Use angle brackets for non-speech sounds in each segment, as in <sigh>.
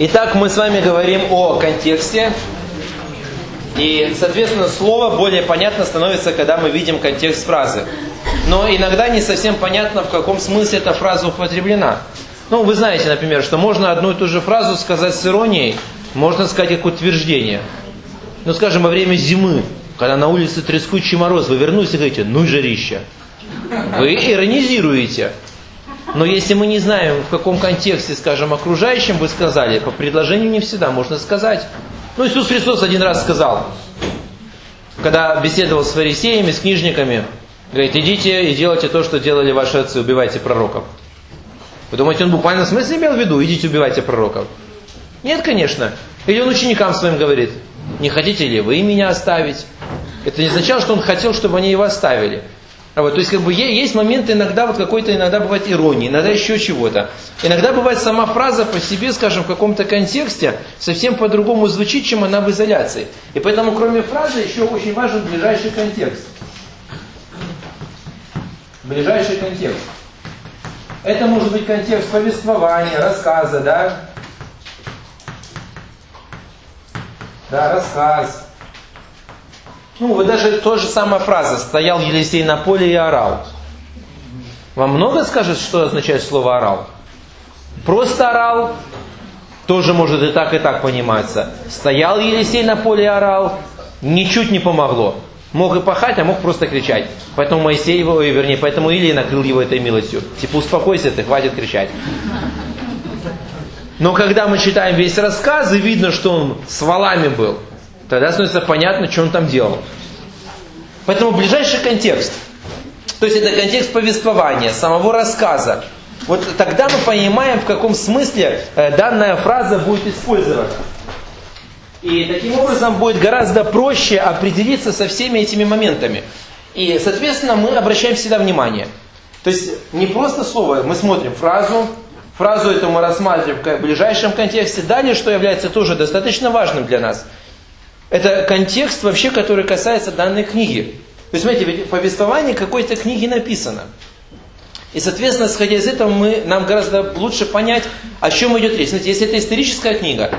Итак, мы с вами говорим о контексте. И, соответственно, слово более понятно становится, когда мы видим контекст фразы. Но иногда не совсем понятно, в каком смысле эта фраза употреблена. Ну, вы знаете, например, что можно одну и ту же фразу сказать с иронией, можно сказать как утверждение. Ну, скажем, во время зимы, когда на улице трескучий мороз, вы вернулись и говорите, ну жарища. Вы иронизируете. Но если мы не знаем, в каком контексте, скажем, окружающим вы сказали, по предложению не всегда можно сказать. Ну, Иисус Христос один раз сказал, когда беседовал с фарисеями, с книжниками, говорит, идите и делайте то, что делали ваши отцы, убивайте пророков. Вы думаете, он буквально смысле имел в виду, идите убивайте пророков? Нет, конечно. Или он ученикам своим говорит, не хотите ли вы меня оставить? Это не означало, что он хотел, чтобы они его оставили. А вот, то есть, как бы, есть моменты иногда, вот какой-то, иногда бывает иронии, иногда еще чего-то. Иногда бывает сама фраза по себе, скажем, в каком-то контексте совсем по-другому звучит, чем она в изоляции. И поэтому, кроме фразы, еще очень важен ближайший контекст. Ближайший контекст. Это может быть контекст повествования, рассказа, да? Да, рассказ, ну, вот даже та же самая фраза «стоял Елисей на поле и орал». Вам много скажет, что означает слово «орал»? Просто орал, тоже может и так, и так пониматься. Стоял Елисей на поле и орал, ничуть не помогло. Мог и пахать, а мог просто кричать. Поэтому Моисей его, вернее, поэтому Илия накрыл его этой милостью. Типа, успокойся ты, хватит кричать. Но когда мы читаем весь рассказ, и видно, что он с валами был, Тогда становится понятно, что он там делал. Поэтому ближайший контекст, то есть это контекст повествования, самого рассказа, вот тогда мы понимаем, в каком смысле э, данная фраза будет использована. И таким образом будет гораздо проще определиться со всеми этими моментами. И, соответственно, мы обращаем всегда внимание. То есть не просто слово, мы смотрим фразу, фразу эту мы рассматриваем в ближайшем контексте. Далее, что является тоже достаточно важным для нас – это контекст вообще, который касается данной книги. То есть, смотрите, ведь повествование какой-то книги написано. И, соответственно, исходя из этого, мы, нам гораздо лучше понять, о чем идет речь. Знаете, если это историческая книга,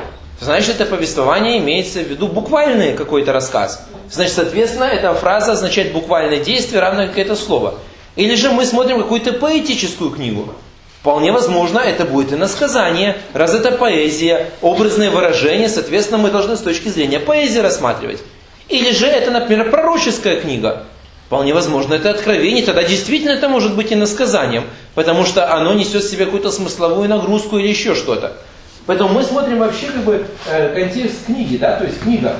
значит, это повествование имеется в виду буквальный какой-то рассказ. Значит, соответственно, эта фраза означает буквальное действие, равно как это слово. Или же мы смотрим какую-то поэтическую книгу. Вполне возможно, это будет иносказание, раз это поэзия, образное выражение, соответственно, мы должны с точки зрения поэзии рассматривать. Или же это, например, пророческая книга. Вполне возможно, это откровение, тогда действительно это может быть иносказанием, потому что оно несет в себе какую-то смысловую нагрузку или еще что-то. Поэтому мы смотрим вообще как бы э, контекст книги, да, то есть книга.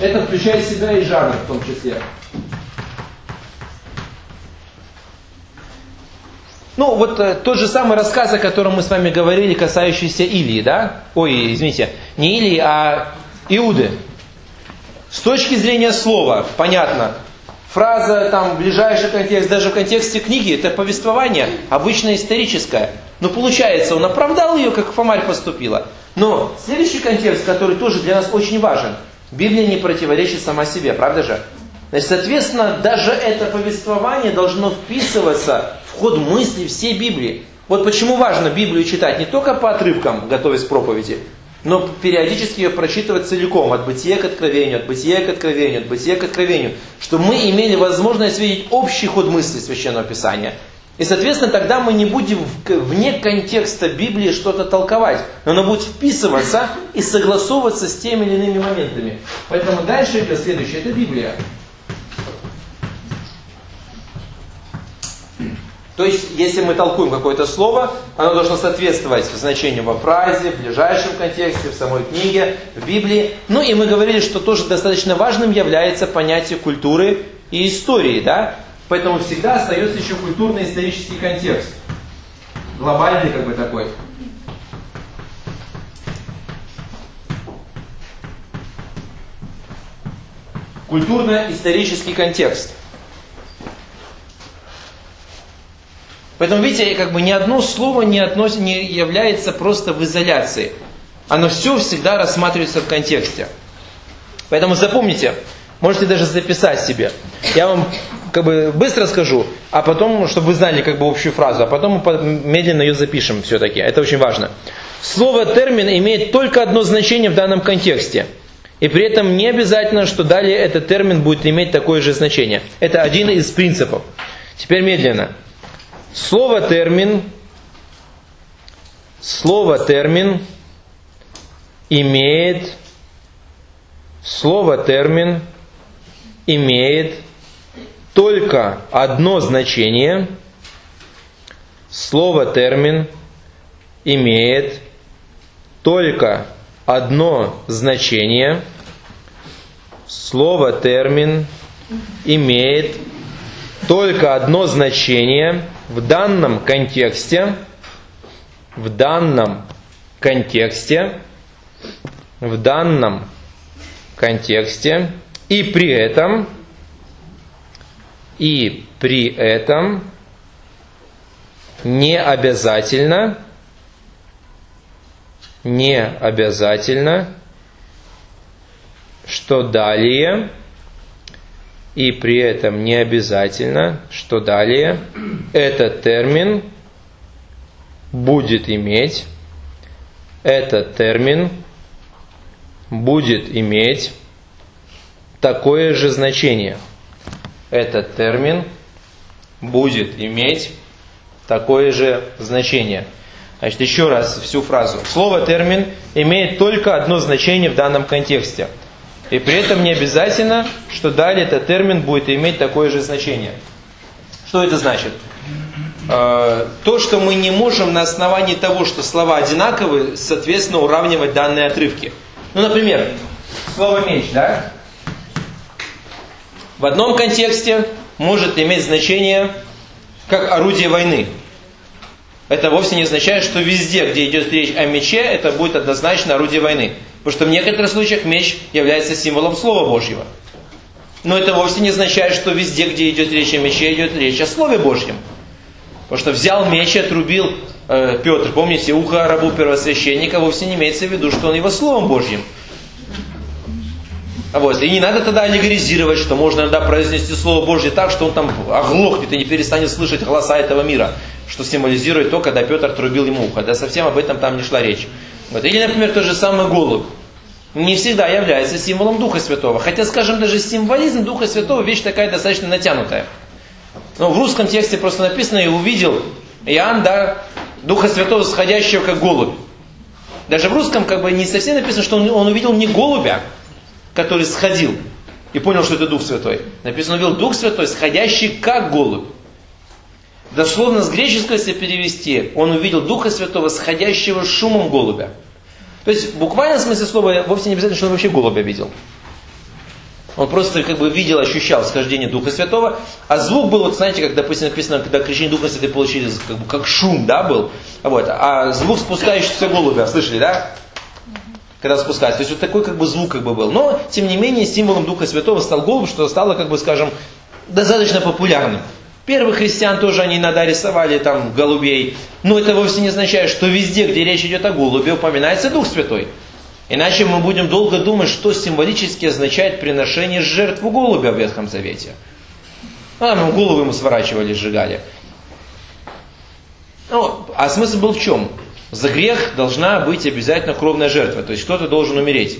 Это включает в себя и жанр в том числе. Ну, вот э, тот же самый рассказ, о котором мы с вами говорили, касающийся Илии, да? Ой, извините, не Илии, а Иуды. С точки зрения слова, понятно, фраза, там, ближайший контекст, даже в контексте книги, это повествование, обычно историческое. Но получается, он оправдал ее, как Фомарь поступила. Но следующий контекст, который тоже для нас очень важен, Библия не противоречит сама себе, правда же? Значит, соответственно, даже это повествование должно вписываться в ход мысли всей Библии. Вот почему важно Библию читать не только по отрывкам, готовясь к проповеди, но периодически ее прочитывать целиком, от бытия к откровению, от бытия к откровению, от бытия к откровению, чтобы мы имели возможность видеть общий ход мысли Священного Писания. И, соответственно, тогда мы не будем вне контекста Библии что-то толковать, но оно будет вписываться и согласовываться с теми или иными моментами. Поэтому дальше идет следующее, это Библия. То есть, если мы толкуем какое-то слово, оно должно соответствовать значению во фразе, в ближайшем контексте, в самой книге, в Библии. Ну и мы говорили, что тоже достаточно важным является понятие культуры и истории, да? Поэтому всегда остается еще культурно-исторический контекст. Глобальный как бы такой. Культурно-исторический контекст – Поэтому, видите, как бы ни одно слово не, относит, не является просто в изоляции. Оно все всегда рассматривается в контексте. Поэтому запомните, можете даже записать себе. Я вам как бы быстро скажу, а потом, чтобы вы знали как бы общую фразу, а потом мы медленно ее запишем все-таки. Это очень важно. Слово термин имеет только одно значение в данном контексте. И при этом не обязательно, что далее этот термин будет иметь такое же значение. Это один из принципов. Теперь медленно. Слово термин, слово термин имеет, слово термин имеет только одно значение. Слово термин имеет только одно значение. Слово термин имеет только одно значение в данном контексте, в данном контексте, в данном контексте, и при этом, и при этом не обязательно не обязательно, что далее, и при этом не обязательно, что далее этот термин будет иметь, этот термин будет иметь такое же значение. Этот термин будет иметь такое же значение. Значит, еще раз всю фразу. Слово термин имеет только одно значение в данном контексте. И при этом не обязательно, что далее этот термин будет иметь такое же значение. Что это значит? Э, то, что мы не можем на основании того, что слова одинаковые, соответственно, уравнивать данные отрывки. Ну, например, слово меч, да? В одном контексте может иметь значение как орудие войны это вовсе не означает, что везде, где идет речь о мече, это будет однозначно орудие войны. Потому что в некоторых случаях меч является символом Слова Божьего. Но это вовсе не означает, что везде, где идет речь о мече, идет речь о Слове Божьем. Потому что взял меч и отрубил э, Петр, помните, ухо рабу первосвященника, вовсе не имеется в виду, что он его Словом Божьим. Вот. И не надо тогда аллегоризировать, что можно иногда произнести Слово Божье так, что он там оглохнет и не перестанет слышать голоса этого мира что символизирует то, когда Петр трубил ему ухо. Да совсем об этом там не шла речь. Вот. Или, например, тот же самый голубь. Не всегда является символом Духа Святого. Хотя, скажем, даже символизм Духа Святого вещь такая достаточно натянутая. Но в русском тексте просто написано «И увидел Иоанн, да, Духа Святого, сходящего как голубь». Даже в русском как бы не совсем написано, что он, он увидел не голубя, который сходил и понял, что это Дух Святой. Написано, увидел Дух Святой, сходящий как голубь. Дословно с греческого, если перевести, он увидел Духа Святого, сходящего шумом голубя. То есть, буквально в смысле слова, вовсе не обязательно, что он вообще голубя видел. Он просто как бы видел, ощущал схождение Духа Святого, а звук был, вот знаете, как, допустим, написано, когда крещение Духа Святого получили, как, бы, как шум, да, был, вот, а звук спускающегося голубя, слышали, да? Когда спускается. То есть вот такой как бы звук как бы был. Но, тем не менее, символом Духа Святого стал голубь, что стало, как бы, скажем, достаточно популярным. Первых христиан тоже они иногда рисовали там голубей. Но это вовсе не означает, что везде, где речь идет о голубе, упоминается Дух Святой. Иначе мы будем долго думать, что символически означает приношение жертву голубя в Ветхом Завете. А, мы голову ему сворачивали, сжигали. Ну, а смысл был в чем? За грех должна быть обязательно кровная жертва, то есть кто-то должен умереть.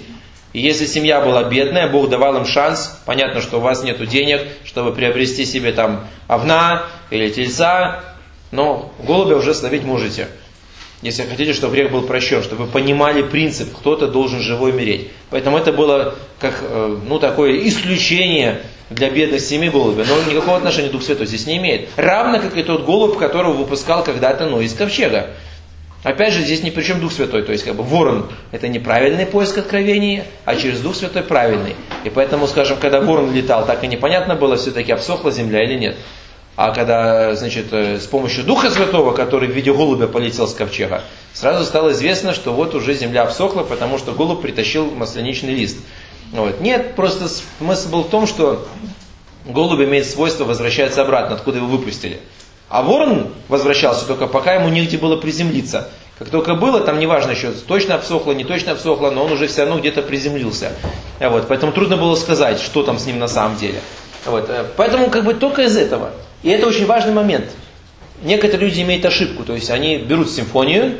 И если семья была бедная, Бог давал им шанс, понятно, что у вас нет денег, чтобы приобрести себе там овна или тельца, но голубя уже словить можете. Если хотите, чтобы грех был прощен, чтобы вы понимали принцип, кто-то должен живой умереть. Поэтому это было как э, ну, такое исключение для бедных семей голубя. Но никакого отношения Дух Святой здесь не имеет. Равно как и тот голубь, которого выпускал когда-то Ной из ковчега. Опять же, здесь ни при чем Дух Святой. То есть, как бы ворон – это неправильный поиск откровения, а через Дух Святой правильный. И поэтому, скажем, когда ворон летал, так и непонятно было, все-таки обсохла земля или нет. А когда, значит, э, с помощью Духа Святого, который в виде голубя полетел с ковчега, сразу стало известно, что вот уже земля обсохла, потому что голубь притащил масляничный лист. Вот. Нет, просто смысл был в том, что голубь имеет свойство возвращаться обратно, откуда его выпустили. А ворон возвращался только пока ему негде было приземлиться. Как только было, там неважно еще, точно обсохло, не точно обсохло, но он уже все равно где-то приземлился. Вот, поэтому трудно было сказать, что там с ним на самом деле. Вот, э, поэтому как бы только из этого. И это очень важный момент. Некоторые люди имеют ошибку, то есть они берут симфонию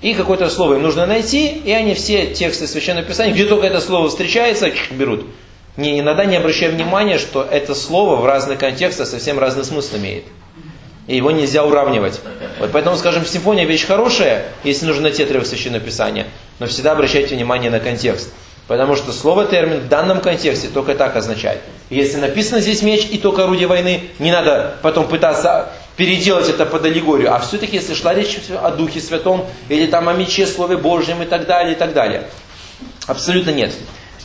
и какое-то слово им нужно найти, и они все тексты Священного Писания, где только это слово встречается, берут. Не, иногда не обращая внимания, что это слово в разных контекстах совсем разный смысл имеет. И его нельзя уравнивать. Вот поэтому, скажем, симфония вещь хорошая, если нужно найти отрывок Священного Писания, но всегда обращайте внимание на контекст. Потому что слово термин в данном контексте только так означает. Если написано здесь меч и только орудие войны, не надо потом пытаться переделать это под аллегорию. А все-таки, если шла речь о Духе Святом, или там о мече, Слове Божьем и так далее, и так далее. Абсолютно нет.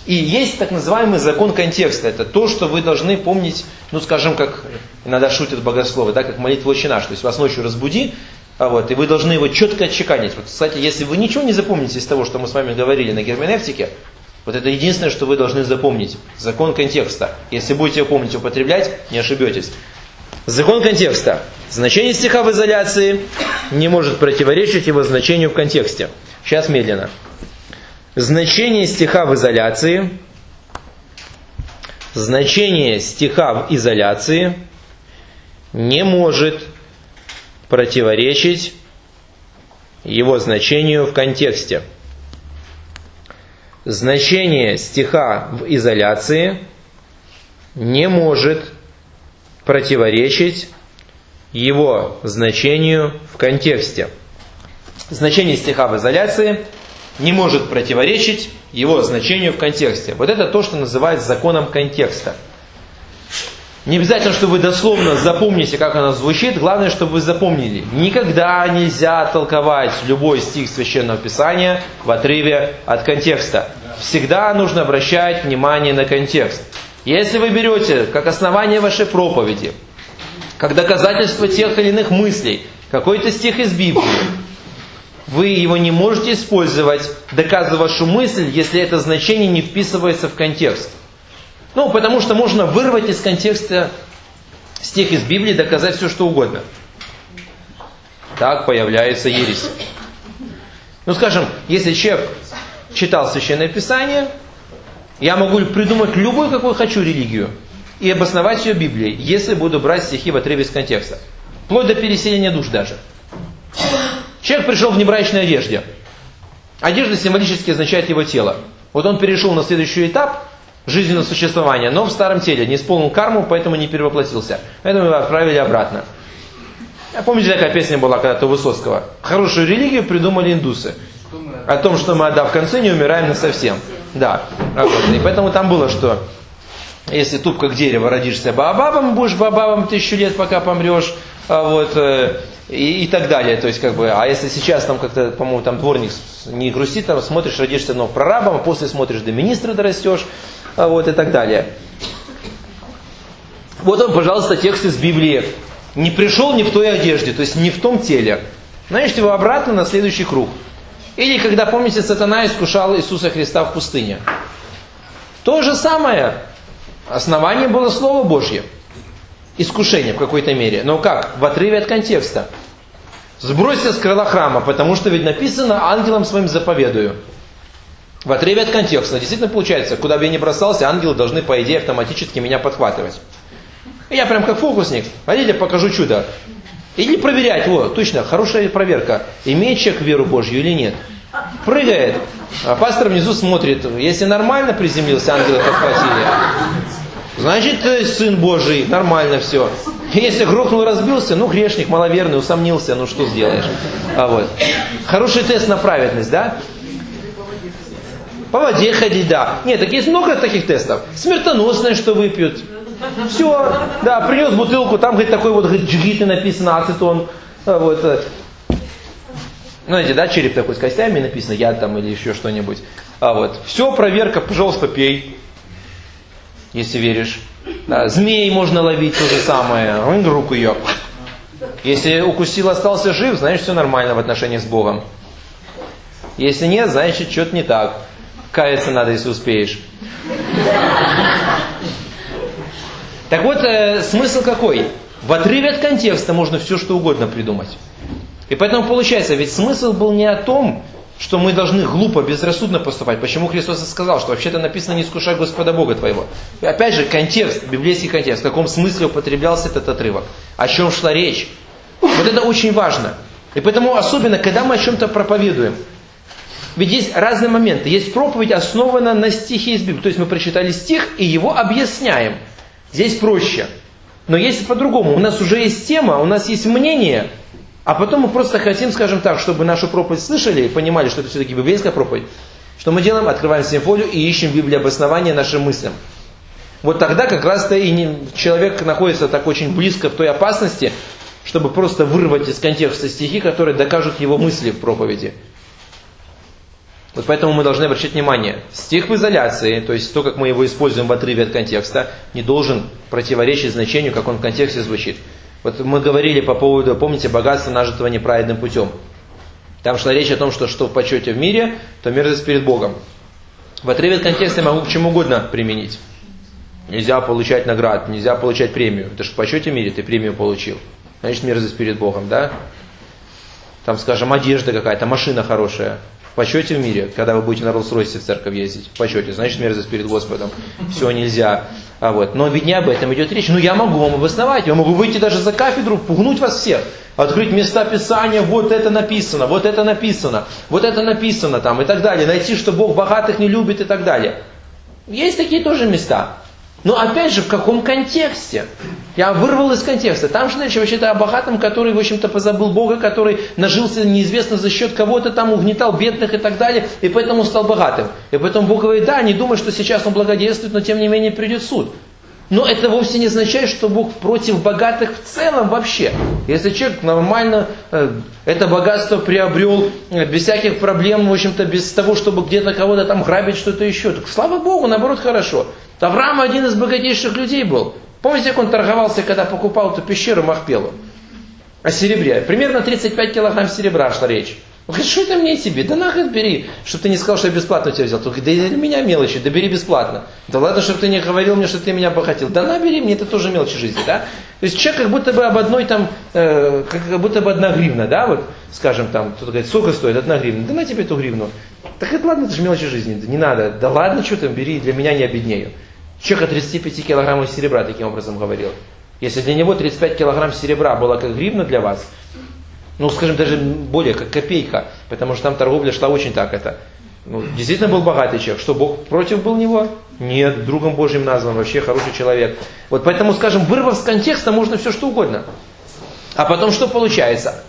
И есть так называемый закон контекста. Это то, что вы должны помнить, ну скажем, как иногда шутят богословы, да, как молитва «Отче наш». То есть вас ночью разбуди, а вот, и вы должны его четко отчеканить. Вот, кстати, если вы ничего не запомните из того, что мы с вами говорили на герменевтике, вот это единственное, что вы должны запомнить. Закон контекста. Если будете его помнить, употреблять, не ошибетесь. Закон контекста. Значение стиха в изоляции не может противоречить его значению в контексте. Сейчас медленно. Значение стиха в изоляции. Значение стиха в изоляции не может противоречить его значению в контексте. Значение стиха в изоляции не может противоречить его значению в контексте. Значение стиха в изоляции не может противоречить его значению в контексте. Вот это то, что называется законом контекста. Не обязательно, что вы дословно запомните, как оно звучит, главное, чтобы вы запомнили. Никогда нельзя толковать любой стих Священного Писания в отрыве от контекста. Всегда нужно обращать внимание на контекст. Если вы берете как основание вашей проповеди, как доказательство тех или иных мыслей, какой-то стих из Библии, вы его не можете использовать, доказывая вашу мысль, если это значение не вписывается в контекст. Ну, потому что можно вырвать из контекста стих из Библии, доказать все, что угодно. Так появляется ересь. Ну, скажем, если человек читал Священное Писание, я могу придумать любую, какую хочу религию и обосновать ее Библией, если буду брать стихи в отрыве из контекста. Вплоть до переселения душ даже. Человек пришел в небрачной одежде. Одежда символически означает его тело. Вот он перешел на следующий этап жизненного существования, но в старом теле, не исполнил карму, поэтому не перевоплотился. Поэтому его отправили обратно. Я помните, такая песня была когда-то у Высоцкого. Хорошую религию придумали индусы. О том, что мы, да, в конце не умираем на совсем. Да. И поэтому там было, что если туп как дерево родишься баобабом, будешь баобабом тысячу лет, пока помрешь. А вот, э, и, и так далее. То есть, как бы, а если сейчас там как-то, по-моему, там дворник не грустит, там смотришь, родишься но прорабом, а после смотришь до министра дорастешь, а вот и так далее. Вот он, пожалуйста, текст из Библии. Не пришел не в той одежде, то есть не в том теле. Знаешь, его обратно на следующий круг. Или когда, помните, сатана искушал Иисуса Христа в пустыне. То же самое. Основание было Слово Божье. Искушение в какой-то мере. Но как? В отрыве от контекста. Сбросьте с крыла храма, потому что ведь написано ангелам своим заповедую. В отрыве от контекста. Действительно получается, куда бы я ни бросался, ангелы должны, по идее, автоматически меня подхватывать. И я прям как фокусник. Хотите, покажу чудо. Или проверять, вот, точно, хорошая проверка, имеет человек веру Божью или нет. Прыгает, а пастор внизу смотрит, если нормально приземлился, ангелы подхватили, значит, ты сын Божий, нормально все. Если грохнул, разбился, ну, грешник, маловерный, усомнился, ну, что сделаешь. А вот. Хороший тест на праведность, да? По воде ходить, да. Нет, так есть много таких тестов. Смертоносное, что выпьют. Все, да, принес бутылку, там, говорит, такой вот, говорит, джигиты написано, ацетон. А, вот. Э. Знаете, да, череп такой с костями написано, яд там или еще что-нибудь. А вот. Все, проверка, пожалуйста, пей, если веришь. Да, змей можно ловить, то же самое. Он руку ее. Если укусил, остался жив, значит, все нормально в отношении с Богом. Если нет, значит, что-то не так. Каяться надо, если успеешь. Так вот, э, смысл какой? В отрыве от контекста можно все что угодно придумать. И поэтому получается, ведь смысл был не о том, что мы должны глупо, безрассудно поступать. Почему Христос и сказал, что вообще-то написано «не искушай Господа Бога твоего». И опять же, контекст, библейский контекст, в каком смысле употреблялся этот отрывок, о чем шла речь. Вот это очень важно. И поэтому особенно, когда мы о чем-то проповедуем, ведь есть разные моменты. Есть проповедь, основана на стихе из Библии. То есть мы прочитали стих и его объясняем. Здесь проще. Но есть по-другому. У нас уже есть тема, у нас есть мнение, а потом мы просто хотим, скажем так, чтобы нашу проповедь слышали и понимали, что это все-таки библейская проповедь. Что мы делаем? Открываем симфолию и ищем в Библии обоснование нашим мыслям. Вот тогда как раз-то и не, человек находится так очень близко к той опасности, чтобы просто вырвать из контекста стихи, которые докажут его мысли в проповеди. Вот поэтому мы должны обращать внимание. Стих в изоляции, то есть то, как мы его используем в отрыве от контекста, не должен противоречить значению, как он в контексте звучит. Вот мы говорили по поводу, помните, богатства нажитого неправедным путем. Там шла речь о том, что что в почете в мире, то мерзость перед Богом. В отрыве от контекста я могу к чему угодно применить. Нельзя получать наград, нельзя получать премию. Это же в почете в мире ты премию получил. Значит, мерзость перед Богом, да? Там, скажем, одежда какая-то, машина хорошая. Почете в мире, когда вы будете на Роллс-Ройсе в церковь ездить, в почете, значит, мерзость перед Господом. Все нельзя. А вот. Но ведь не об этом идет речь. Ну, я могу вам обосновать, я могу выйти даже за кафедру, пугнуть вас всех. Открыть места Писания, вот это написано, вот это написано, вот это написано там и так далее. Найти, что Бог богатых не любит и так далее. Есть такие тоже места. Но опять же, в каком контексте? Я вырвал из контекста. Там же речь вообще-то о богатом, который, в общем-то, позабыл Бога, который нажился неизвестно за счет кого-то там, угнетал бедных и так далее, и поэтому стал богатым. И поэтому Бог говорит, да, не думай, что сейчас он благодействует, но тем не менее придет суд. Но это вовсе не означает, что Бог против богатых в целом вообще. Если человек нормально э, это богатство приобрел э, без всяких проблем, в общем-то, без того, чтобы где-то кого-то там грабить, что-то еще, так слава Богу, наоборот, хорошо. Авраам один из богатейших людей был. Помните, как он торговался, когда покупал эту пещеру Махпелу? О серебре. Примерно 35 килограмм серебра шла речь. Он говорит, что это мне тебе? Да нахрен бери, чтобы ты не сказал, что я бесплатно тебя взял. Он говорит, да для меня мелочи, да бери бесплатно. Да ладно, чтобы ты не говорил мне, что ты меня похотел. Да набери, мне это тоже мелочи жизни, да? То есть человек как будто бы об одной там, э, как будто бы одна гривна, да, вот, скажем там, кто-то говорит, сколько стоит, одна гривна, да на тебе эту гривну. Так это ладно, это же мелочи жизни, не надо, да ладно, что там, бери, для меня не обеднею. Человек о 35 килограммов серебра таким образом говорил. Если для него 35 килограмм серебра было как гривна для вас, ну, скажем, даже более, как копейка, потому что там торговля шла очень так это. Ну, действительно был богатый человек. Что, Бог против был него? Нет, другом Божьим назван, вообще хороший человек. Вот поэтому, скажем, вырвав с контекста, можно все что угодно. А потом что получается?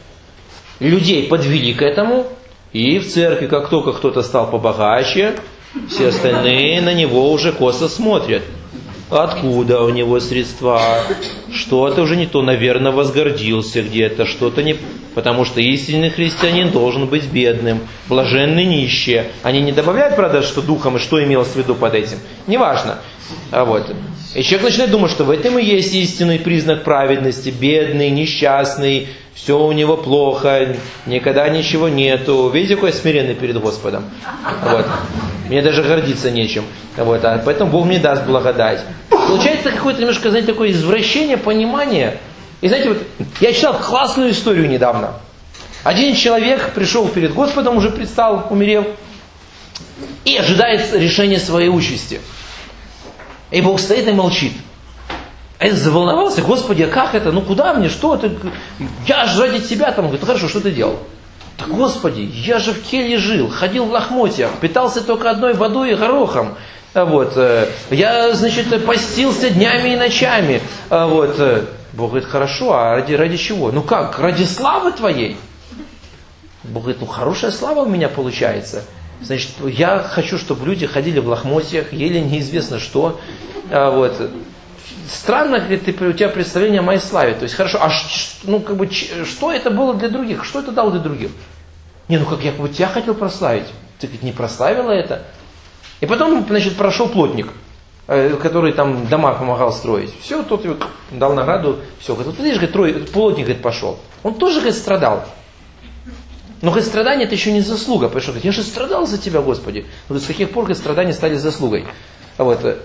Людей подвели к этому, и в церкви, как только кто-то стал побогаче, все остальные на него уже косо смотрят. Откуда у него средства? Что-то уже не то, наверное, возгордился где-то, что-то не... Потому что истинный христианин должен быть бедным, блаженный нищие. Они не добавляют, правда, что духом и что имелось в виду под этим. Неважно. А вот. И человек начинает думать, что в этом и есть истинный признак праведности. Бедный, несчастный, все у него плохо, никогда ничего нету. Видите, какой смиренный перед Господом. Вот. Мне даже гордиться нечем. Вот. А поэтому Бог мне даст благодать. Получается какое-то немножко, знаете, такое извращение понимания. И знаете, вот я читал классную историю недавно. Один человек пришел перед Господом, уже предстал, умерев, и ожидает решения своей участи. И Бог стоит и молчит. А я заволновался, Господи, а как это? Ну куда мне? Что ты? Я же ради тебя там. Говорит, хорошо, что ты делал? Так, Господи, я же в келье жил, ходил в лохмотьях, питался только одной водой и горохом. А вот, э, я, значит, постился днями и ночами. А вот, э, Бог говорит, хорошо, а ради, ради чего? Ну как, ради славы твоей? Бог говорит, ну хорошая слава у меня получается. Значит, я хочу, чтобы люди ходили в лохмотьях, ели неизвестно что. А вот, странно, говорит, ты, у тебя представление о моей славе. То есть, хорошо, а ну, как бы, что это было для других? Что это дало для других? Не, ну как я бы тебя хотел прославить. Ты ведь не прославила это. И потом, значит, прошел плотник, э, который там дома помогал строить. Все, тот его дал награду, все. Говорит, вот видишь, говорит, трой, плотник говорит, пошел. Он тоже, говорит, страдал. Но говорит, страдание это еще не заслуга. Потому что говорит, я же страдал за тебя, Господи. Но с каких пор говорит, страдания стали заслугой? Вот,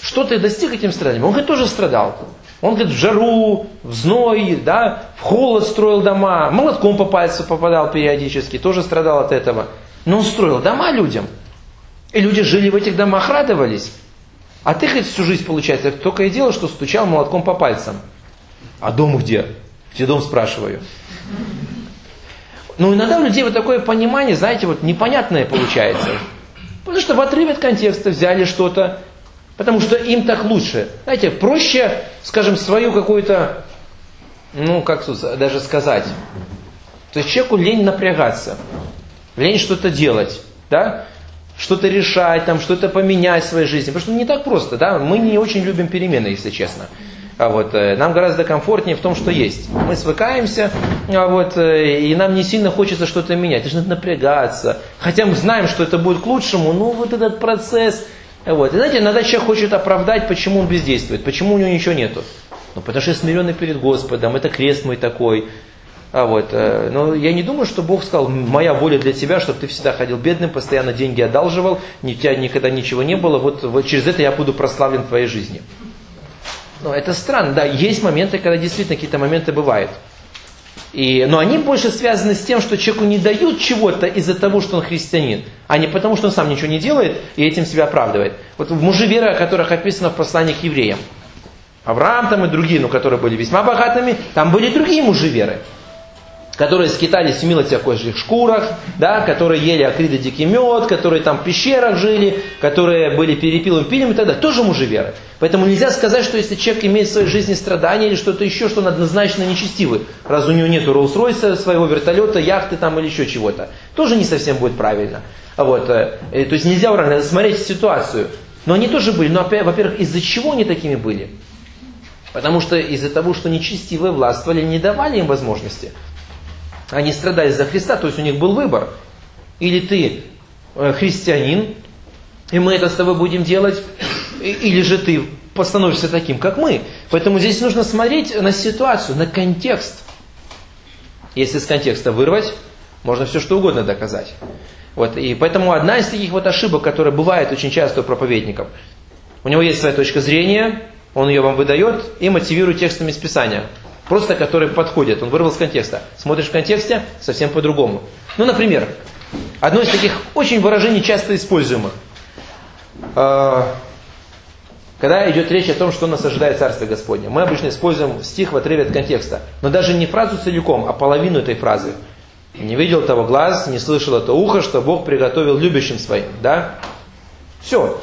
что ты достиг этим страданием? Он, говорит, тоже страдал. Он, говорит, в жару, в зной, да, в холод строил дома, молотком по пальцу попадал периодически, тоже страдал от этого. Но он строил дома людям. И люди жили в этих домах, радовались. А ты, говорит, всю жизнь, получается, только и делал, что стучал молотком по пальцам. А дом где? Где дом, спрашиваю. Но иногда у людей вот такое понимание, знаете, вот непонятное получается. Потому что в отрыве от контекста взяли что-то, потому что им так лучше. Знаете, проще, скажем, свою какую-то, ну, как тут даже сказать, то есть человеку лень напрягаться, лень что-то делать, да, что-то решать, там, что-то поменять в своей жизни. Потому что не так просто, да, мы не очень любим перемены, если честно. А вот, э, нам гораздо комфортнее в том, что есть. Мы свыкаемся, а вот, э, и нам не сильно хочется что-то менять. Надо напрягаться. Хотя мы знаем, что это будет к лучшему, но вот этот процесс. Вот. И знаете, иногда человек хочет оправдать, почему он бездействует, почему у него ничего нету. Ну, потому что смиренный перед Господом, это крест мой такой. А вот, э, но я не думаю, что Бог сказал, моя воля для тебя, чтобы ты всегда ходил бедным, постоянно деньги одалживал, у тебя никогда ничего не было, вот, вот через это я буду прославлен в твоей жизни. Но это странно, да, есть моменты, когда действительно какие-то моменты бывают. И, но они больше связаны с тем, что человеку не дают чего-то из-за того, что он христианин, а не потому, что он сам ничего не делает и этим себя оправдывает. Вот мужи веры, о которых описано в послании к евреям. Авраам там и другие, ну, которые были весьма богатыми, там были другие мужи веры которые скитались в козьих шкурах, да, которые ели акриды дикий мед, которые там в пещерах жили, которые были перепилом, пилем и так далее, тоже мужи веры. Поэтому нельзя сказать, что если человек имеет в своей жизни страдания или что-то еще, что он однозначно нечестивый, раз у него нет Роллс-Ройса, своего вертолета, яхты там или еще чего-то. Тоже не совсем будет правильно. Вот, э, то есть нельзя уравнивать, надо смотреть ситуацию. Но они тоже были. Но, во-первых, из-за чего они такими были? Потому что из-за того, что нечестивые властвовали, не давали им возможности. Они страдали за Христа, то есть у них был выбор. Или ты э, христианин, и мы это с тобой будем делать, или же ты постановишься таким, как мы. Поэтому здесь нужно смотреть на ситуацию, на контекст. Если с контекста вырвать, можно все что угодно доказать. Вот, и поэтому одна из таких вот ошибок, которая бывает очень часто у проповедников, у него есть своя точка зрения, он ее вам выдает и мотивирует текстами из Писания просто которые подходят. Он вырвал с контекста. Смотришь в контексте, совсем по-другому. Ну, например, одно из таких очень выражений часто используемых. А, когда идет речь о том, что нас ожидает Царство Господне, мы обычно используем стих в отрыве от контекста. Но даже не фразу целиком, а половину этой фразы. Не видел того глаз, не слышал это ухо, что Бог приготовил любящим своим. Да? Все.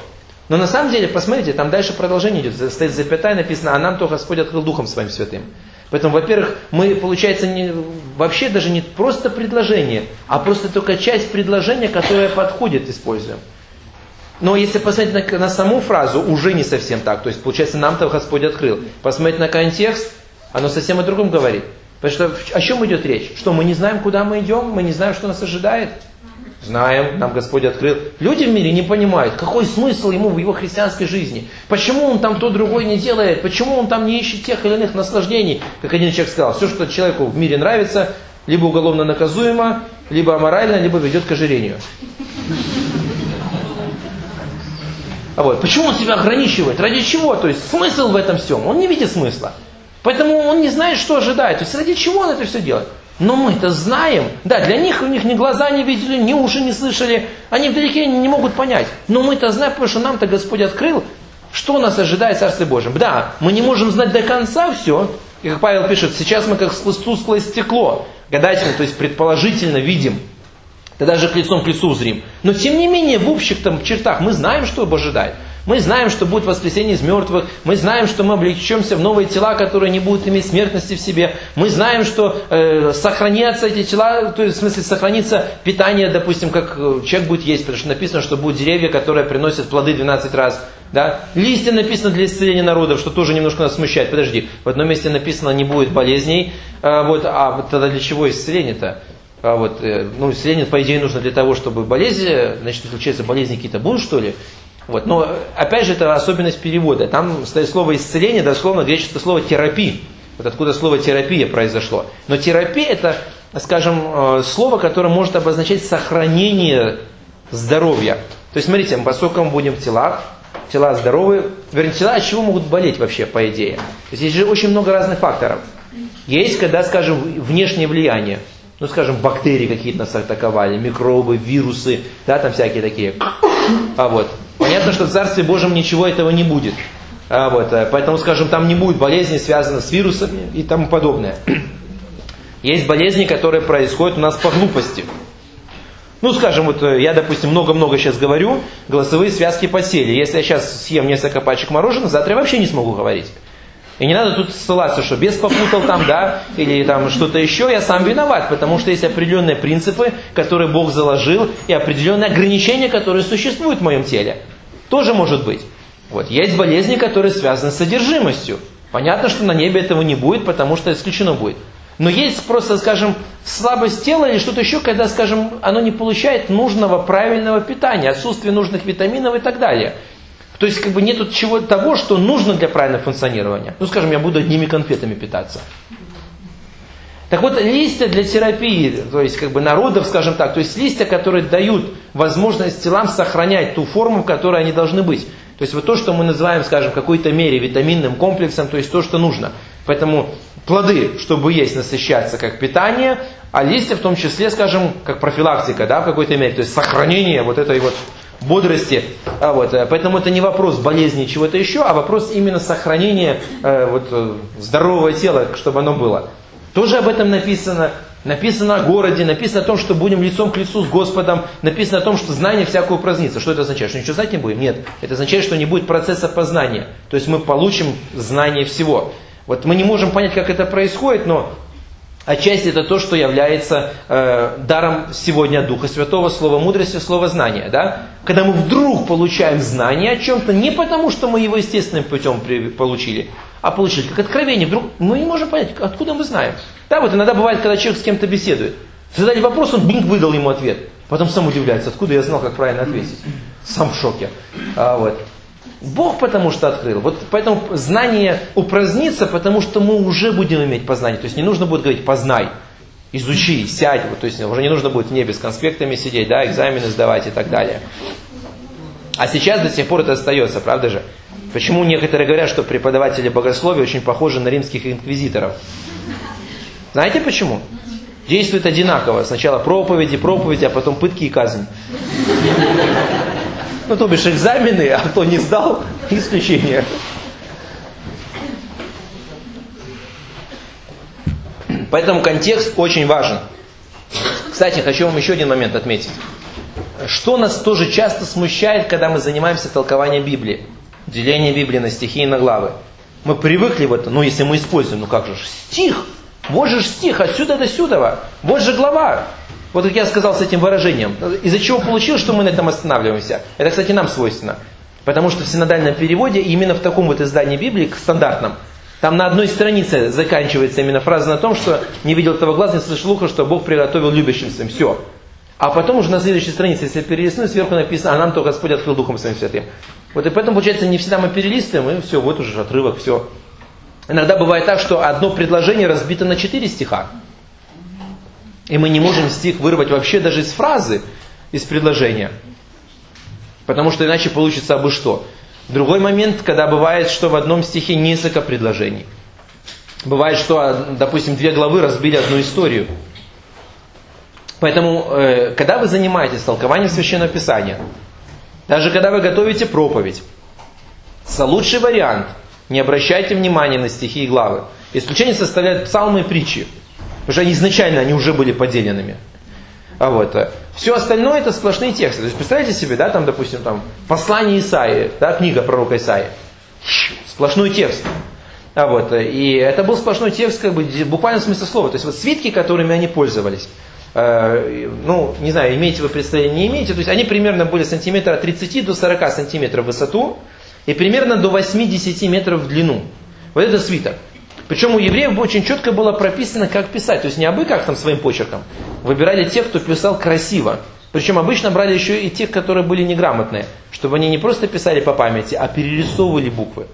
Но на самом деле, посмотрите, там дальше продолжение идет. Стоит запятая, написано, а нам то Господь открыл Духом Своим Святым. Поэтому, во-первых, мы, получается, не, вообще даже не просто предложение, а просто только часть предложения, которая подходит, используем. Но если посмотреть на, на саму фразу, уже не совсем так. То есть, получается, нам-то Господь открыл. Посмотреть на контекст, оно совсем о другом говорит. Потому что о чем идет речь? Что мы не знаем, куда мы идем, мы не знаем, что нас ожидает. Знаем, нам Господь открыл. Люди в мире не понимают, какой смысл ему в его христианской жизни. Почему он там то другое не делает, почему он там не ищет тех или иных наслаждений. Как один человек сказал, все, что человеку в мире нравится, либо уголовно наказуемо, либо аморально, либо ведет к ожирению. А вот, почему он себя ограничивает? Ради чего? То есть смысл в этом всем? Он не видит смысла. Поэтому он не знает, что ожидает. То есть ради чего он это все делает? Но мы-то знаем. Да, для них у них ни глаза не видели, ни уши не слышали. Они вдалеке не могут понять. Но мы-то знаем, потому что нам-то Господь открыл, что нас ожидает в Царстве Божьем. Да, мы не можем знать до конца все. И как Павел пишет, сейчас мы как сквозь тусклое стекло, гадательно, то есть предположительно видим. Да даже к лицом к лицу зрим. Но тем не менее, в общих там чертах мы знаем, что ожидает. Мы знаем, что будет воскресение из мертвых. Мы знаем, что мы облечемся в новые тела, которые не будут иметь смертности в себе. Мы знаем, что э, сохранятся эти тела, то есть в смысле сохранится питание, допустим, как э, человек будет есть, потому что написано, что будут деревья, которые приносят плоды 12 раз. Да? Листья написано для исцеления народов, что тоже немножко нас смущает. Подожди, в одном месте написано, не будет болезней. А, вот, а тогда для чего исцеление-то? А вот, э, ну, исцеление, по идее, нужно для того, чтобы болезни, значит, случается болезни какие-то будут, что ли? Вот. Но опять же это особенность перевода. Там стоит слово исцеление, дословно греческое слово терапия. Вот откуда слово терапия произошло. Но терапия это, скажем, э, слово, которое может обозначать сохранение здоровья. То есть, смотрите, поскольку мы будем в телах, тела здоровые, вернее, тела от чего могут болеть вообще, по идее? То есть, есть же очень много разных факторов. Есть, когда, скажем, внешнее влияние. Ну, скажем, бактерии какие-то нас атаковали, микробы, вирусы, да, там всякие такие. А вот, Понятно, что в Царстве Божьем ничего этого не будет. А, вот, э, поэтому, скажем, там не будет болезней, связанных с вирусами и тому подобное. <clears throat> Есть болезни, которые происходят у нас по глупости. Ну, скажем, вот э, я, допустим, много-много сейчас говорю, голосовые связки подсели. Если я сейчас съем несколько пачек мороженого, завтра я вообще не смогу говорить. И не надо тут ссылаться, что без попутал там, да, или там что-то еще, я сам виноват, потому что есть определенные принципы, которые Бог заложил, и определенные ограничения, которые существуют в моем теле. Тоже может быть. Вот. Есть болезни, которые связаны с содержимостью. Понятно, что на небе этого не будет, потому что исключено будет. Но есть просто, скажем, слабость тела или что-то еще, когда, скажем, оно не получает нужного правильного питания, отсутствие нужных витаминов и так далее. То есть как бы нету чего того, что нужно для правильного функционирования. Ну, скажем, я буду одними конфетами питаться. Так вот, листья для терапии, то есть как бы народов, скажем так, то есть листья, которые дают возможность телам сохранять ту форму, в которой они должны быть. То есть вот то, что мы называем, скажем, в какой-то мере витаминным комплексом, то есть то, что нужно. Поэтому плоды, чтобы есть, насыщаться как питание, а листья в том числе, скажем, как профилактика, да, в какой-то мере, то есть сохранение вот этой вот бодрости. А вот, э, поэтому это не вопрос болезни чего-то еще, а вопрос именно сохранения э, вот, э, здорового тела, чтобы оно было. Тоже об этом написано. Написано о городе, написано о том, что будем лицом к лицу с Господом, написано о том, что знание всякое упразднится. Что это означает? Что ничего знать не будем? Нет. Это означает, что не будет процесса познания. То есть мы получим знание всего. Вот мы не можем понять, как это происходит, но Отчасти это то, что является э, даром сегодня Духа Святого, Слова мудрости, Слова знания. Да? Когда мы вдруг получаем знание о чем-то, не потому, что мы его естественным путем при, получили, а получили как откровение. Вдруг мы не можем понять, откуда мы знаем. Да, вот иногда бывает, когда человек с кем-то беседует. Задали вопрос, он бинг выдал ему ответ. Потом сам удивляется, откуда я знал, как правильно ответить. Сам в шоке. А, вот. Бог потому что открыл. Вот поэтому знание упразднится, потому что мы уже будем иметь познание. То есть не нужно будет говорить «познай», «изучи», «сядь». Вот, то есть уже не нужно будет в небе с конспектами сидеть, да, экзамены сдавать и так далее. А сейчас до сих пор это остается, правда же? Почему некоторые говорят, что преподаватели богословия очень похожи на римских инквизиторов? Знаете почему? Действует одинаково. Сначала проповеди, проповеди, а потом пытки и казнь. Ну, то бишь экзамены, а кто не сдал, <laughs> исключение. Поэтому контекст очень важен. Кстати, хочу вам еще один момент отметить. Что нас тоже часто смущает, когда мы занимаемся толкованием Библии? Деление Библии на стихи и на главы. Мы привыкли в это, ну если мы используем, ну как же, стих, вот же стих, отсюда до сюда, вот же глава. Вот как я сказал с этим выражением. Из-за чего получилось, что мы на этом останавливаемся? Это, кстати, нам свойственно. Потому что в синодальном переводе, именно в таком вот издании Библии, стандартном, там на одной странице заканчивается именно фраза на том, что не видел этого глаз, не слышал уха, что Бог приготовил любящим своим. Все. А потом уже на следующей странице, если перелистнуть, сверху написано, а нам то Господь открыл Духом Своим Святым. Вот и поэтому, получается, не всегда мы перелистываем, и все, вот уже отрывок, все. Иногда бывает так, что одно предложение разбито на четыре стиха. И мы не можем стих вырвать вообще даже из фразы, из предложения. Потому что иначе получится абы что. Другой момент, когда бывает, что в одном стихе несколько предложений. Бывает, что, допустим, две главы разбили одну историю. Поэтому, э, когда вы занимаетесь толкованием Священного Писания, даже когда вы готовите проповедь, лучший вариант – не обращайте внимания на стихи и главы. Исключение составляют псалмы и притчи. Потому что изначально они уже были поделенными. А вот, э, все остальное это сплошные тексты. То есть представьте себе, да, там, допустим, там, послание Исаии, да, книга пророка Исаии. Сплошной текст. А вот, э, и это был сплошной текст, как бы, буквально в смысле слова. То есть вот свитки, которыми они пользовались. Э, ну, не знаю, имеете вы представление, не имеете. То есть они примерно были сантиметра от 30 до 40 сантиметров в высоту и примерно до 8-10 метров в длину. Вот это свиток. Причем у евреев очень четко было прописано, как писать. То есть не абы как там своим почерком. Выбирали тех, кто писал красиво. Причем обычно брали еще и тех, которые были неграмотные. Чтобы они не просто писали по памяти, а перерисовывали буквы.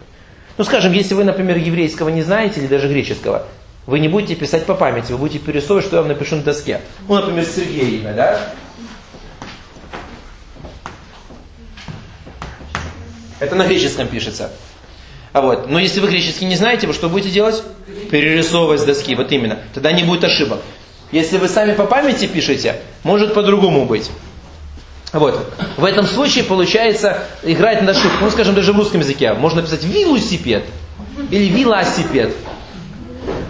Ну, скажем, если вы, например, еврейского не знаете, или даже греческого, вы не будете писать по памяти, вы будете перерисовывать, что я вам напишу на доске. Ну, например, Сергей имя, да? Это на греческом пишется. А вот. Но если вы греческий не знаете, вы что будете делать? Перерисовывать с доски, вот именно. Тогда не будет ошибок. Если вы сами по памяти пишете, может по-другому быть. Вот. В этом случае получается играть на ошибку. Ну, скажем, даже в русском языке. Можно написать велосипед или велосипед.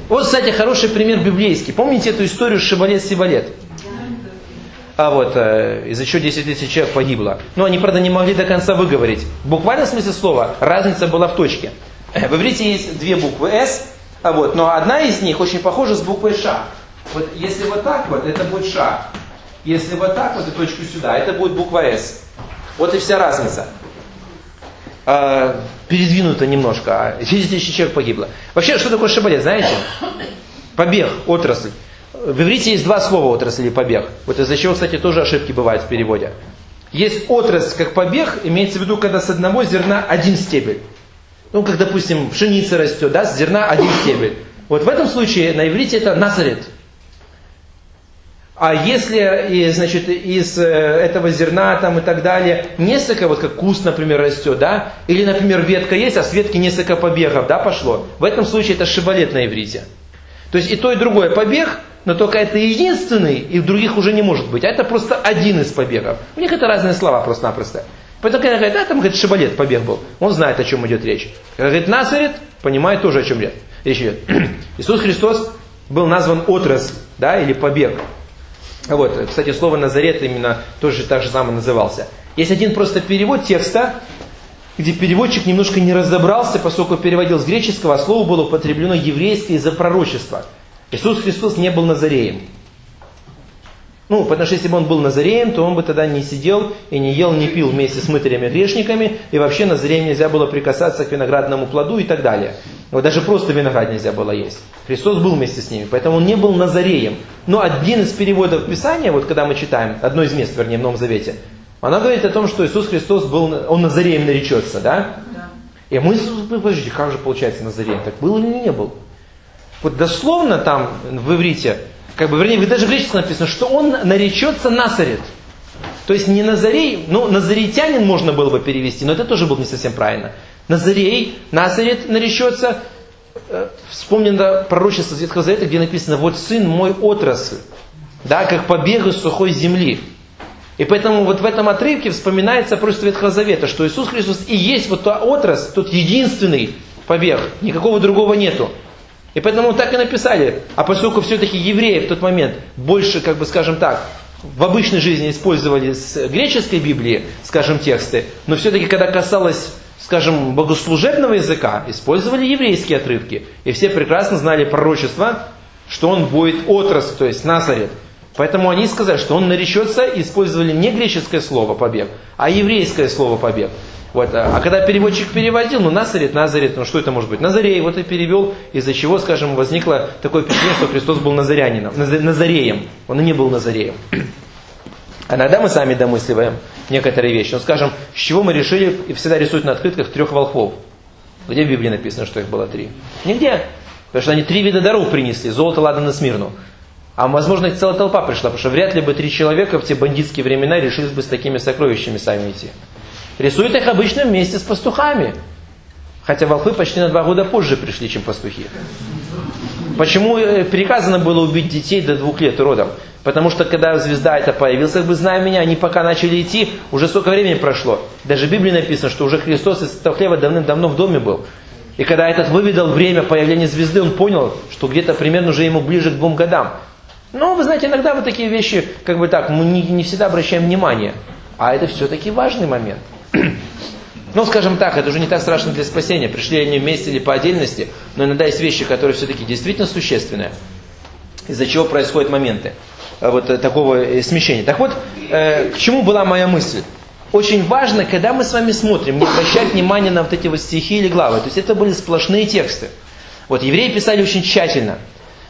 Вот, кстати, хороший пример библейский. Помните эту историю с Шибалет-Сибалет? А вот, э, из-за чего 10 тысяч человек погибло. Но они, правда, не могли до конца выговорить. В буквальном смысле слова разница была в точке. В иврите есть две буквы «С», а вот, но одна из них очень похожа с буквой «Ш». Вот если вот так вот, это будет «Ш». Если вот так вот и точку сюда, это будет буква «С». Вот и вся разница. А, передвинуто немножко, а 10 тысяч человек погибло. Вообще, что такое шабалет, знаете? Побег, отрасль. В иврите есть два слова отрасль или побег. Вот из-за чего, кстати, тоже ошибки бывают в переводе. Есть отрасль как побег, имеется в виду, когда с одного зерна один стебель. Ну, как, допустим, пшеница растет, да, с зерна один стебель. Вот в этом случае на иврите это насарет. А если, значит, из э, этого зерна там и так далее несколько, вот как куст, например, растет, да, или, например, ветка есть, а с ветки несколько побегов, да, пошло, в этом случае это шибалет на иврите. То есть и то, и другое побег, но только это единственный, и других уже не может быть. А это просто один из побегов. У них это разные слова просто-напросто. Поэтому, когда говорит, да, там, говорит, шибалет побег был, он знает, о чем идет речь. Когда говорит, насарит, понимает тоже, о чем речь идет. <clears throat> Иисус Христос был назван отрас, да, или побег. Вот, кстати, слово Назарет именно тоже так же самое назывался. Есть один просто перевод текста, где переводчик немножко не разобрался, поскольку переводил с греческого, а слово было употреблено еврейское из-за пророчества. Иисус Христос не был Назареем. Ну, потому что если бы он был Назареем, то он бы тогда не сидел и не ел, не пил вместе с мытарями грешниками, и вообще Назареем нельзя было прикасаться к виноградному плоду и так далее. Вот даже просто виноград нельзя было есть. Христос был вместе с ними, поэтому он не был Назареем. Но один из переводов Писания, вот когда мы читаем, одно из мест, вернее, в Новом Завете, она говорит о том, что Иисус Христос был, он Назареем наречется, да? да. И мы, подождите, как же получается Назареем? Так был или не был? Вот дословно там в иврите, как бы, вернее, даже в греческом написано, что он наречется Насарет. То есть не Назарей, ну, Назаретянин можно было бы перевести, но это тоже было не совсем правильно. Назарей, Назарет наречется, э, вспомнено пророчество Ветхого Завета, где написано, вот сын мой отрасль, да, как побег из сухой земли. И поэтому вот в этом отрывке вспоминается просто Ветхого Завета, что Иисус Христос и есть вот та отрасль, тот единственный побег, никакого другого нету. И поэтому так и написали. А поскольку все-таки евреи в тот момент больше, как бы скажем так, в обычной жизни использовали с греческой Библии, скажем, тексты, но все-таки, когда касалось, скажем, богослужебного языка, использовали еврейские отрывки. И все прекрасно знали пророчество, что он будет отрас, то есть Назарет. Поэтому они сказали, что он наречется, использовали не греческое слово побег, а еврейское слово побег. Вот. А когда переводчик переводил, ну Назарет, Назарет, ну что это может быть? Назарей, вот и перевел, из-за чего, скажем, возникло такое впечатление, что Христос был назарянином, Назареем. Он и не был Назареем. А иногда мы сами домысливаем некоторые вещи. Ну, скажем, с чего мы решили, и всегда рисуют на открытках трех волхвов. Где в Библии написано, что их было три? Нигде. Потому что они три вида даров принесли. Золото, ладан и смирну. А возможно, их целая толпа пришла, потому что вряд ли бы три человека в те бандитские времена решились бы с такими сокровищами сами идти. Рисуют их обычно вместе с пастухами. Хотя волхвы почти на два года позже пришли, чем пастухи. Почему э, приказано было убить детей до двух лет родом? Потому что когда звезда это появилась, как бы зная меня, они пока начали идти, уже сколько времени прошло. Даже в Библии написано, что уже Христос из этого хлеба давным-давно в доме был. И когда этот выведал время появления звезды, он понял, что где-то примерно уже ему ближе к двум годам. Но вы знаете, иногда вот такие вещи, как бы так, мы не, не всегда обращаем внимание. А это все-таки важный момент. <clears throat> Ну, скажем так, это уже не так страшно для спасения. Пришли они вместе или по отдельности, но иногда есть вещи, которые все-таки действительно существенные, из-за чего происходят моменты э, вот э, такого э, смещения. Так вот, к чему была моя мысль? Очень важно, когда мы с вами смотрим, не обращать внимания на вот эти вот стихи или главы. То есть это были сплошные тексты. Вот евреи писали очень тщательно.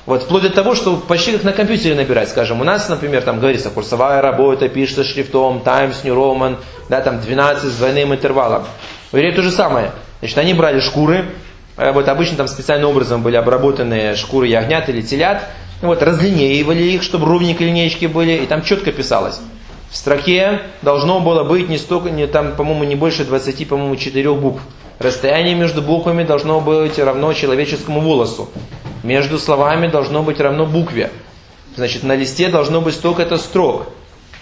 Вот, вплоть до того, что почти как на компьютере набирать, скажем, у нас, например, там говорится, курсовая работа, пишется шрифтом, Times New Roman, да, там 12 с двойным интервалом. У евреев то же самое. Значит, они брали шкуры, э, вот обычно там специальным образом были обработаны шкуры ягнят или телят, вот, разлинеивали их, чтобы ровненькие линейки были, и там четко писалось. В строке должно было быть не столько, не, там, по-моему, не больше 20, по-моему, 4 букв. Расстояние между буквами должно быть равно человеческому волосу. Между словами должно быть равно букве. Значит, на листе должно быть столько-то строк.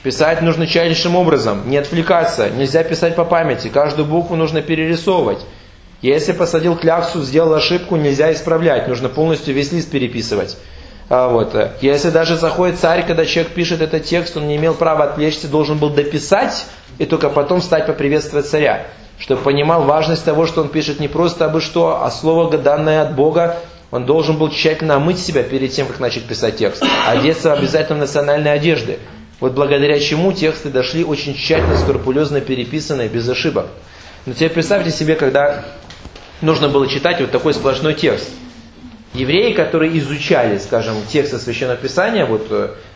Писать нужно тщательнейшим образом, не отвлекаться, нельзя писать по памяти, каждую букву нужно перерисовывать. Если посадил кляксу, сделал ошибку, нельзя исправлять, нужно полностью весь лист переписывать. А вот. Если даже заходит царь, когда человек пишет этот текст, он не имел права отвлечься, должен был дописать и только потом стать поприветствовать царя. Чтобы понимал важность того, что он пишет не просто абы что, а слово, данное от Бога, он должен был тщательно омыть себя перед тем, как начать писать текст. Одеться обязательно в национальные одежды. Вот благодаря чему тексты дошли очень тщательно, скрупулезно переписанные, без ошибок. Но теперь представьте себе, когда нужно было читать вот такой сплошной текст. Евреи, которые изучали, скажем, тексты Священного Писания, вот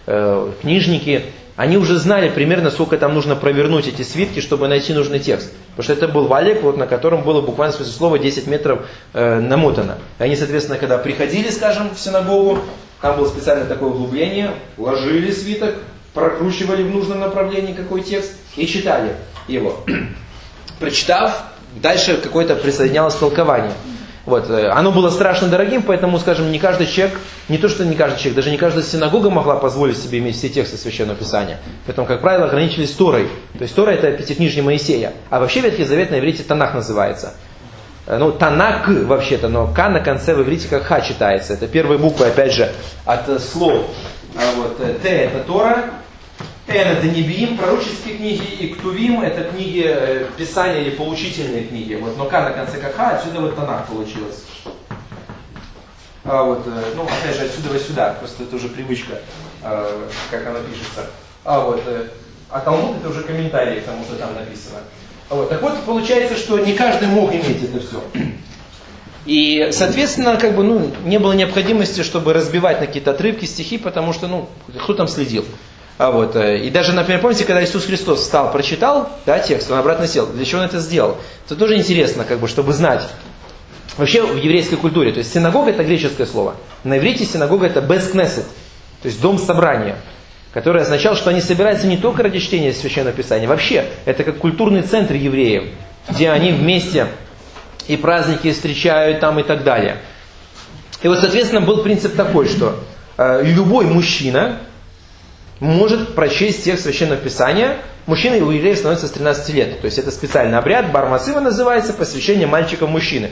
э, книжники, они уже знали примерно, сколько там нужно провернуть эти свитки, чтобы найти нужный текст. Потому что это был валик, вот, на котором было буквально в смысле слова 10 метров э, намотано. Они, соответственно, когда приходили, скажем, в синагогу, там было специально такое углубление, ложили свиток, прокручивали в нужном направлении какой текст и читали его. <clears throat> Прочитав, дальше какое-то присоединялось толкование. Вот. Э, оно было страшно дорогим, поэтому, скажем, не каждый человек, не то что не каждый человек, даже не каждая синагога могла позволить себе иметь все тексты Священного Писания. Поэтому, как правило, ограничились Торой. То есть Тора это пятикнижие Моисея. А вообще Ветхий Завет на иврите Танах называется. Э, ну, Танак вообще-то, но К на конце в иврите как Ха читается. Это первые буквы, опять же, от э, слов. А вот Т это Тора, Эн это Небиим, пророческие книги, и Ктувим это книги э, Писания или поучительные книги. Вот, но К на конце как Ха, отсюда вот Танах получилось. А вот, э, ну, опять же, отсюда во сюда, просто это уже привычка, э, как она пишется. А вот, а Талмуд это уже комментарии к тому, что там написано. А вот, так вот, получается, что не каждый мог иметь это все. И, соответственно, как бы, ну, не было необходимости, чтобы разбивать на какие-то отрывки, стихи, потому что, ну, кто там следил. А вот, э, и даже, например, помните, когда Иисус Христос встал, прочитал да, текст, он обратно сел. Для чего он это сделал? Это тоже интересно, как бы, чтобы знать. Вообще в еврейской культуре, то есть синагога это греческое слово. На иврите синагога это бескнесет, то есть дом собрания, который означал, что они собираются не только ради чтения Священного Писания, вообще это как культурный центр евреев, где они вместе и праздники встречают там и так далее. И вот, соответственно, был принцип такой, что э, любой мужчина, может прочесть текст Священного Писания. Мужчина у евреев становится с 13 лет. То есть это специальный обряд, бармасыва называется, посвящение мальчика мужчины.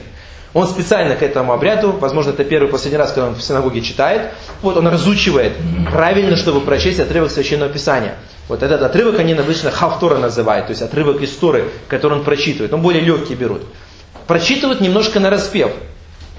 Он специально к этому обряду, возможно, это первый последний раз, когда он в синагоге читает, вот он разучивает правильно, чтобы прочесть отрывок Священного Писания. Вот этот отрывок они обычно хавтора называют, то есть отрывок истории, который он прочитывает. Он более легкий берут. Прочитывают немножко на распев.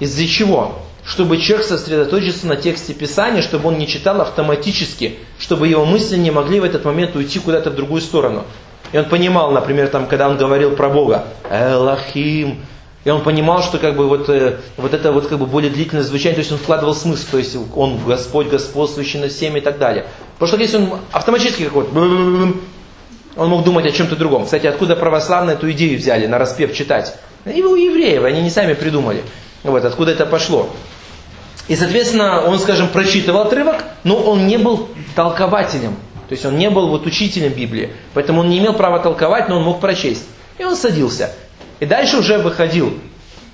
Из-за чего? Чтобы человек сосредоточился на тексте Писания, чтобы он не читал автоматически, чтобы его мысли не могли в этот момент уйти куда-то в другую сторону. И он понимал, например, там, когда он говорил про Бога, Элахим, и он понимал, что как бы вот, э, вот это вот как бы более длительное звучание, то есть он вкладывал смысл, то есть он Господь, господствующий над всеми и так далее. Потому что если он автоматически как вот, <clears throat> он мог думать о чем-то другом. Кстати, откуда православные эту идею взяли на распев читать? И у евреев, они не сами придумали. Вот откуда это пошло. И, соответственно, он, скажем, прочитывал отрывок, но он не был толкователем. То есть он не был вот учителем Библии. Поэтому он не имел права толковать, но он мог прочесть. И он садился. И дальше уже выходил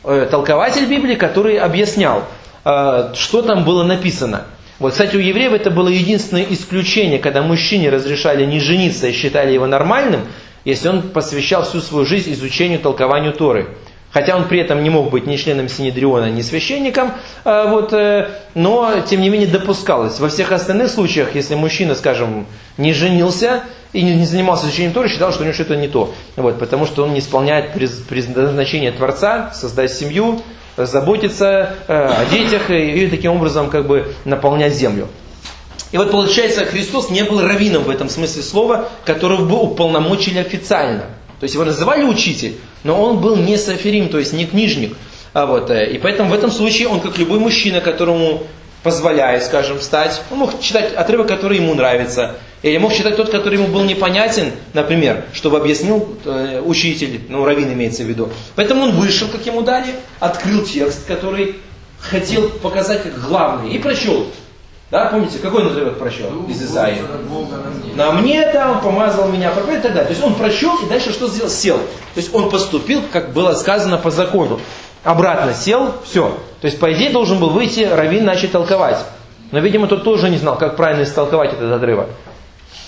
э, толкователь Библии, который объяснял, э, что там было написано. Вот, кстати, у евреев это было единственное исключение, когда мужчине разрешали не жениться и считали его нормальным, если он посвящал всю свою жизнь изучению, толкованию Торы. Хотя он при этом не мог быть ни членом Синедриона, ни священником, э, вот, э, но тем не менее допускалось. Во всех остальных случаях, если мужчина, скажем, не женился и не занимался изучением Торы, считал, что у него что-то не то. Вот, потому что он не исполняет предназначение Творца, создать семью, заботиться э, о детях и, и таким образом как бы наполнять землю. И вот получается, Христос не был раввином в этом смысле слова, которого бы уполномочили официально. То есть его называли учитель, но он был не саферим, то есть не книжник. А вот, э, и поэтому в этом случае он, как любой мужчина, которому позволяет, скажем, встать, он мог читать отрывок, который ему нравится. Или мог читать тот, который ему был непонятен, например, чтобы объяснил э, учитель, ну, раввин имеется в виду. Поэтому он вышел, как ему дали, открыл текст, который хотел показать как главный, и прочел. Да, помните, какой он отрывок прочел из Исаии? На мне там помазал меня, и так далее. То есть он прочел и дальше что сделал? Сел. То есть он поступил, как было сказано по закону. Обратно сел, все. То есть, по идее, должен был выйти, Равин начать толковать. Но, видимо, тот тоже не знал, как правильно истолковать этот отрывок.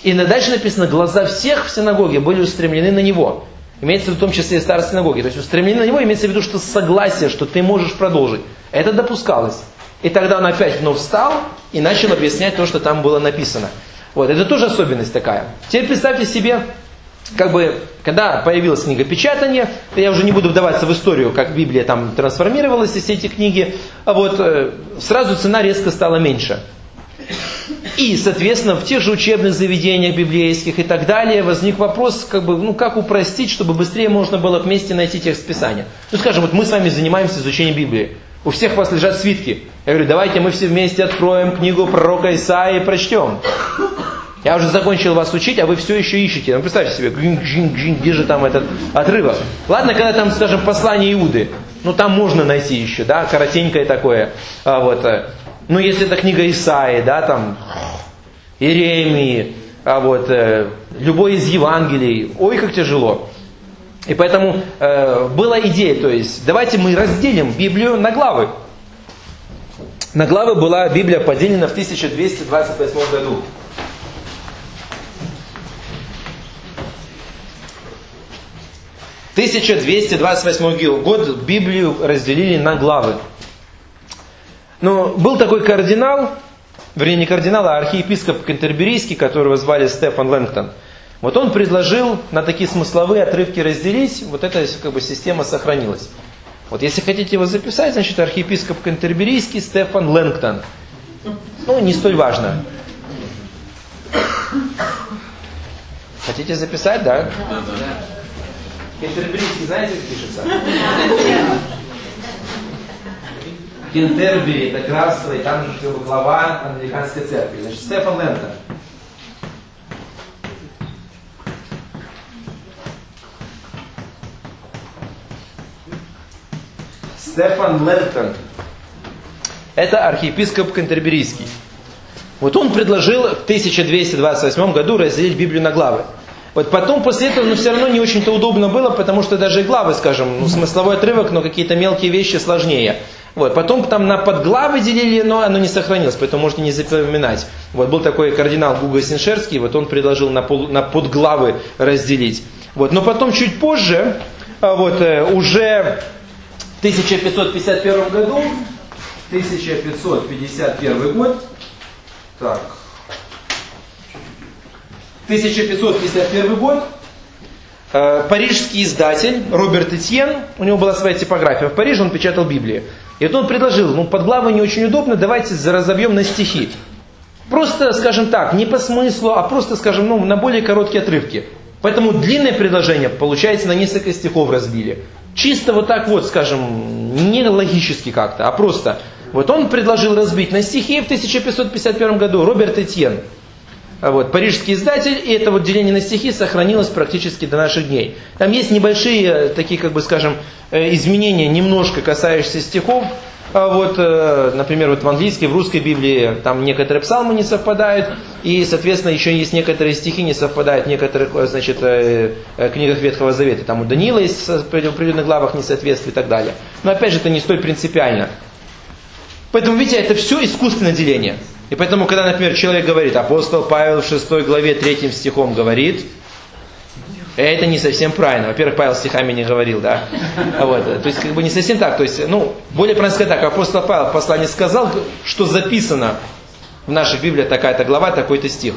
И дальше написано, глаза всех в синагоге были устремлены на него. Имеется в том числе и старой синагоги. То есть устремление на него имеется в виду, что согласие, что ты можешь продолжить. Это допускалось. И тогда он опять вновь встал и начал объяснять то, что там было написано. Вот, это тоже особенность такая. Теперь представьте себе, как бы, когда появилось книгопечатание, я уже не буду вдаваться в историю, как Библия там трансформировалась из эти книги, а вот э, сразу цена резко стала меньше. И, соответственно, в тех же учебных заведениях библейских и так далее возник вопрос, как бы, ну, как упростить, чтобы быстрее можно было вместе найти текст Писания. Ну, скажем, вот мы с вами занимаемся изучением Библии. У всех вас лежат свитки. Я говорю, давайте мы все вместе откроем книгу пророка Исаия и прочтем. Я уже закончил вас учить, а вы все еще ищете. Ну, представьте себе, где же там этот отрывок. Ладно, когда там, скажем, послание Иуды. Ну, там можно найти еще, да, коротенькое такое. А, вот. Э. Ну, если это книга Исаии, да, там, Иеремии, а вот, э, любой из Евангелий. Ой, как тяжело. И поэтому э, была идея, то есть, давайте мы разделим Библию на главы. На главы была Библия поделена в 1228 году. 1228 год Библию разделили на главы. Но был такой кардинал, вернее не кардинал, а архиепископ Кентерберийский, которого звали Стефан Лэнгтон. Вот он предложил на такие смысловые отрывки разделить, вот эта как бы, система сохранилась. Вот если хотите его записать, значит архиепископ Кентерберийский Стефан Лэнгтон. Ну, не столь важно. Хотите записать, да? Кентерберийский знаете, как пишется? Кентербери, это графство, и там же глава англиканской церкви. Значит, Стефан Лэнтон. Стефан Лэнтон. Это архиепископ Кентерберийский. Вот он предложил в 1228 году разделить Библию на главы. Вот потом после этого, но все равно не очень-то удобно было, потому что даже главы, скажем, ну, смысловой отрывок, но какие-то мелкие вещи сложнее. Вот, потом там на подглавы делили, но оно не сохранилось, поэтому можете не запоминать. Вот был такой кардинал Гуга Синшерский, вот он предложил на, пол, на подглавы разделить. Вот, но потом чуть позже, а вот э, уже 1551 году, 1551 год, так, 1551 год, э, парижский издатель Роберт Этьен, у него была своя типография в Париже, он печатал Библию. И вот он предложил, ну под главы не очень удобно, давайте разобьем на стихи. Просто, скажем так, не по смыслу, а просто, скажем, ну, на более короткие отрывки. Поэтому длинное предложение, получается, на несколько стихов разбили. Чисто вот так вот, скажем, не логически как-то, а просто. Вот он предложил разбить на стихи в 1551 году Роберт Этьен. А вот, парижский издатель, и это вот деление на стихи сохранилось практически до наших дней. Там есть небольшие э, такие, как бы скажем, э, изменения, немножко касающиеся стихов. А вот, э, например, вот в английской, в русской Библии там некоторые псалмы не совпадают, и, соответственно, еще есть некоторые стихи не совпадают в некоторых, значит, книгах Ветхого Завета. Там у Даниила есть в определенных главах несоответствие и так далее. Но опять же, это не столь принципиально. Поэтому, видите, это все искусственное деление. И поэтому, когда, например, человек говорит, апостол Павел в 6 главе 3 стихом говорит, это не совсем правильно. Во-первых, Павел стихами не говорил, да? Вот. То есть, как бы не совсем так. То есть, ну, более правильно сказать так, апостол Павел в послании сказал, что записано в наших Библиях такая-то глава, такой-то стих.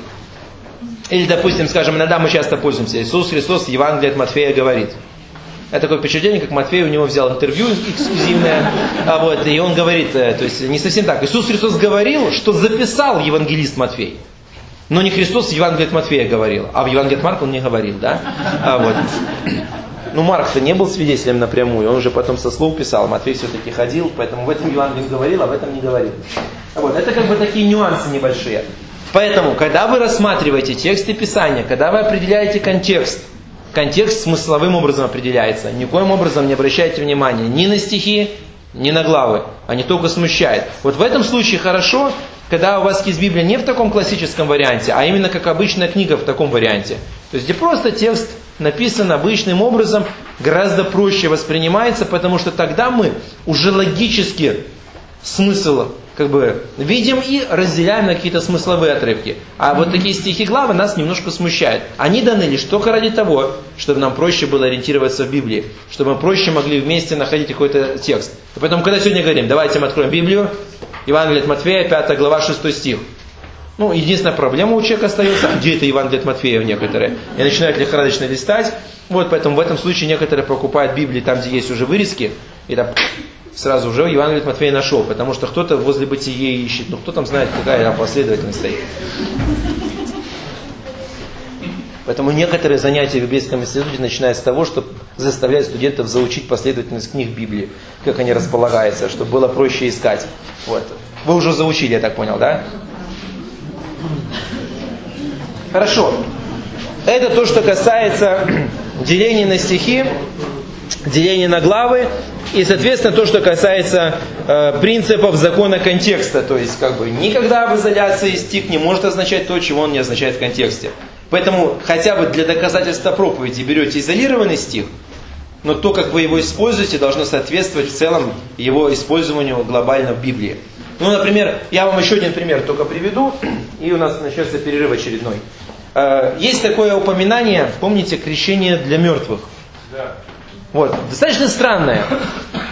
Или, допустим, скажем, иногда мы часто пользуемся. Иисус Христос в Евангелии от Матфея говорит – это такое впечатление, как Матфей у него взял интервью эксклюзивное, а вот, и он говорит, э, то есть не совсем так. Иисус Христос говорил, что записал евангелист Матфей. Но не Христос в Евангелии от Матфея говорил, а в Евангелии от Марка он не говорил, да? А вот. Ну, Марк-то не был свидетелем напрямую, он же потом со слов писал, Матфей все-таки ходил, поэтому в этом Евангелии говорил, а в этом не говорил. Вот, это как бы такие нюансы небольшие. Поэтому, когда вы рассматриваете тексты Писания, когда вы определяете контекст – контекст смысловым образом определяется. Никоим образом не обращайте внимания ни на стихи, ни на главы. Они только смущают. Вот в этом случае хорошо, когда у вас есть Библия не в таком классическом варианте, а именно как обычная книга в таком варианте. То есть где просто текст написан обычным образом, гораздо проще воспринимается, потому что тогда мы уже логически смысл как бы видим и разделяем на какие-то смысловые отрывки. А вот такие стихи главы нас немножко смущают. Они даны лишь только ради того, чтобы нам проще было ориентироваться в Библии, чтобы мы проще могли вместе находить какой-то текст. И поэтому, когда сегодня говорим, давайте мы откроем Библию, Евангелие от Матфея, 5 глава, 6 стих. Ну, единственная проблема у человека остается, где это Евангелие от Матфея некоторые. И начинают лихорадочно листать. Вот, поэтому в этом случае некоторые покупают Библии там, где есть уже вырезки, и там сразу же Евангелие от Матфея нашел, потому что кто-то возле бытия ищет, ну кто там знает, какая там последовательность стоит. Поэтому некоторые занятия в библейском институте начинают с того, что заставляют студентов заучить последовательность книг Библии, как они располагаются, чтобы было проще искать. Вот. Вы уже заучили, я так понял, да? Хорошо. Это то, что касается <clears throat> деления на стихи, деления на главы и, соответственно, то, что касается э, принципов закона контекста. То есть, как бы, никогда в изоляции стих не может означать то, чего он не означает в контексте. Поэтому, хотя бы для доказательства проповеди берете изолированный стих, но то, как вы его используете, должно соответствовать в целом его использованию глобально в Библии. Ну, например, я вам еще один пример только приведу, <clears throat> и у нас начнется перерыв очередной. Э, есть такое упоминание, помните, крещение для мертвых. Да. Вот, достаточно странное.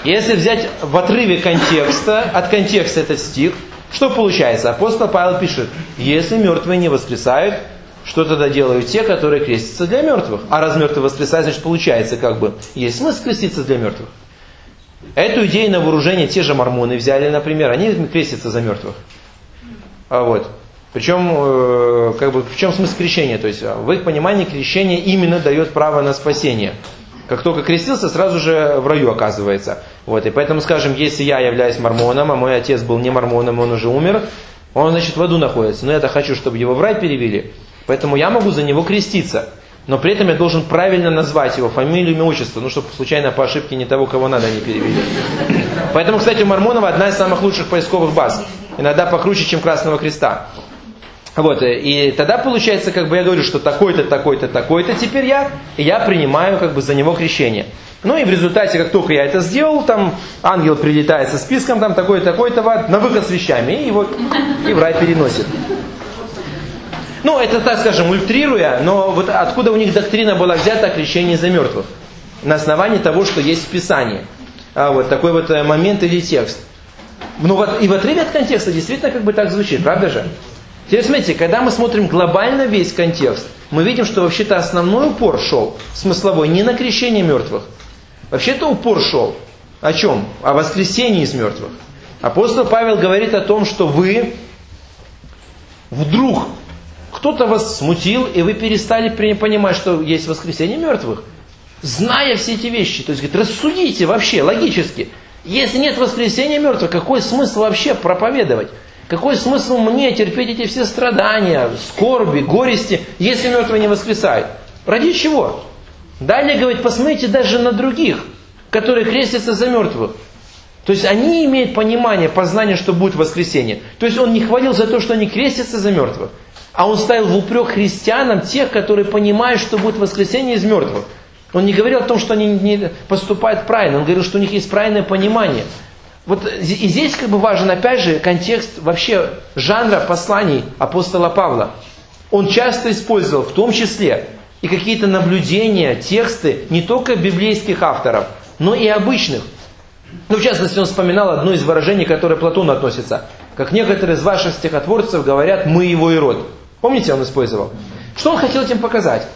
Если взять в отрыве контекста, от контекста этот стих, что получается? Апостол Павел пишет, если мертвые не воскресают, что тогда делают те, которые крестятся для мертвых? А раз мертвые воскресают, значит получается как бы, есть смысл креститься для мертвых. Эту идею на вооружение те же мормоны взяли, например, они крестятся за мертвых. А вот. Причем, э, как бы, в чем смысл крещения? То есть, в их понимании крещение именно дает право на спасение. Как только крестился, сразу же в раю оказывается. Вот, и поэтому, скажем, если я являюсь мормоном, а мой отец был не мормоном, он уже умер, он, значит, в аду находится. Но я-то хочу, чтобы его в рай перевели. Поэтому я могу за него креститься. Но при этом я должен правильно назвать его фамилию, имя, отчество, ну, чтобы случайно по ошибке не того, кого надо, не перевели. Поэтому, кстати, у Мормонова одна из самых лучших поисковых баз. Иногда покруче, чем Красного Креста. Вот, э, и тогда получается, как бы я говорю, что такой-то, такой-то, такой-то теперь я, и я принимаю как бы за него крещение. Ну и в результате, как только я это сделал, там ангел прилетает со списком, там такой-то, такой-то, на выход с вещами, и вот и в рай переносит. Ну, это, так скажем, ультрируя, но вот откуда у них доктрина была взята о крещении за мертвых? На основании того, что есть в Писании. А вот такой вот э, момент или текст. Ну вот и в отрыве от контекста действительно как бы так звучит, правда же? Теперь смотрите, когда мы смотрим глобально весь контекст, мы видим, что вообще-то основной упор шел, смысловой, не на крещение мертвых. Вообще-то упор шел. О чем? О воскресении из мертвых. Апостол Павел говорит о том, что вы вдруг кто-то вас смутил, и вы перестали понимать, что есть воскресение мертвых. Зная все эти вещи. То есть, говорит, рассудите вообще, логически. Если нет воскресения мертвых, какой смысл вообще проповедовать? Какой смысл мне терпеть эти все страдания, скорби, горести, если мертвые не воскресают? Ради чего? Далее говорит, посмотрите даже на других, которые крестятся за мертвых. То есть они имеют понимание, познание, что будет воскресение. То есть он не хвалил за то, что они крестятся за мертвых, а он ставил в упрек христианам тех, которые понимают, что будет воскресение из мертвых. Он не говорил о том, что они не поступают правильно, он говорил, что у них есть правильное понимание. Вот и здесь как бы важен опять же контекст вообще жанра посланий апостола Павла. Он часто использовал в том числе и какие-то наблюдения, тексты не только библейских авторов, но и обычных. Ну, в частности, он вспоминал одно из выражений, которое Платону относится. Как некоторые из ваших стихотворцев говорят, мы его и род. Помните, он использовал? Что он хотел этим показать?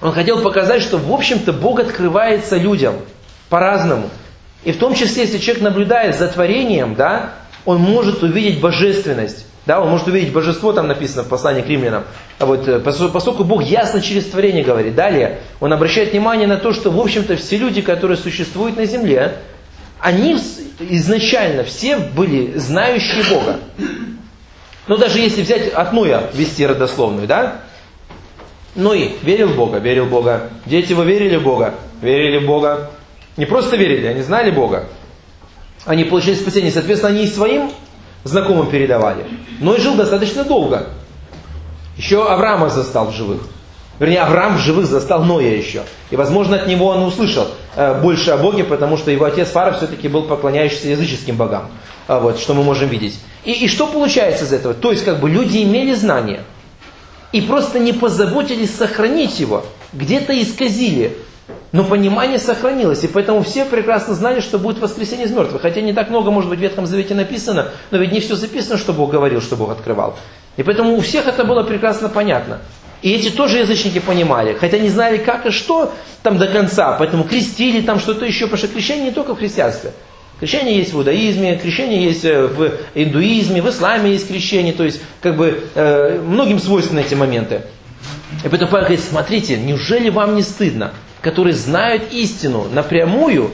Он хотел показать, что, в общем-то, Бог открывается людям по-разному. И в том числе, если человек наблюдает за творением, да, он может увидеть божественность. Да, он может увидеть божество, там написано в послании к римлянам. А вот, э, поскольку Бог ясно через творение говорит. Далее, он обращает внимание на то, что, в общем-то, все люди, которые существуют на земле, они изначально все были знающие Бога. Но даже если взять от Ноя, вести родословную, да? Ной верил в Бога, верил в Бога. Дети его верили в Бога, верили в Бога. Не просто верили, они знали Бога. Они получили спасение. Соответственно, они и своим знакомым передавали. Но и жил достаточно долго. Еще Авраама застал в живых. Вернее, Авраам в живых застал Ноя еще. И, возможно, от него он услышал э, больше о Боге, потому что его отец Фара все-таки был поклоняющийся языческим богам. А вот, что мы можем видеть. И, и что получается из этого? То есть, как бы люди имели знания и просто не позаботились сохранить его. Где-то исказили. Но понимание сохранилось, и поэтому все прекрасно знали, что будет воскресение из мертвых. Хотя не так много, может быть, в Ветхом Завете написано, но ведь не все записано, что Бог говорил, что Бог открывал. И поэтому у всех это было прекрасно понятно. И эти тоже язычники понимали, хотя не знали как и что там до конца, поэтому крестили там что-то еще, потому что крещение не только в христианстве. Крещение есть в иудаизме, крещение есть э, в индуизме, в исламе есть крещение, то есть как бы э, многим свойственны эти моменты. И поэтому Павел говорит, смотрите, неужели вам не стыдно, которые знают истину напрямую,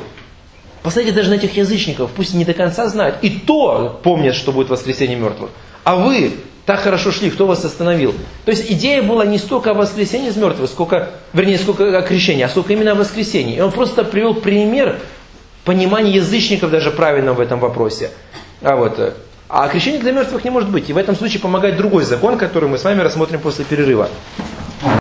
посмотрите даже на этих язычников, пусть не до конца знают, и то помнят, что будет воскресение мертвых. А вы так хорошо шли, кто вас остановил? То есть идея была не столько о воскресении из мертвых, сколько, вернее, сколько о крещении, а сколько именно о воскресении. И он просто привел пример понимания язычников даже правильно в этом вопросе. А вот, а крещение для мертвых не может быть. И в этом случае помогает другой закон, который мы с вами рассмотрим после перерыва.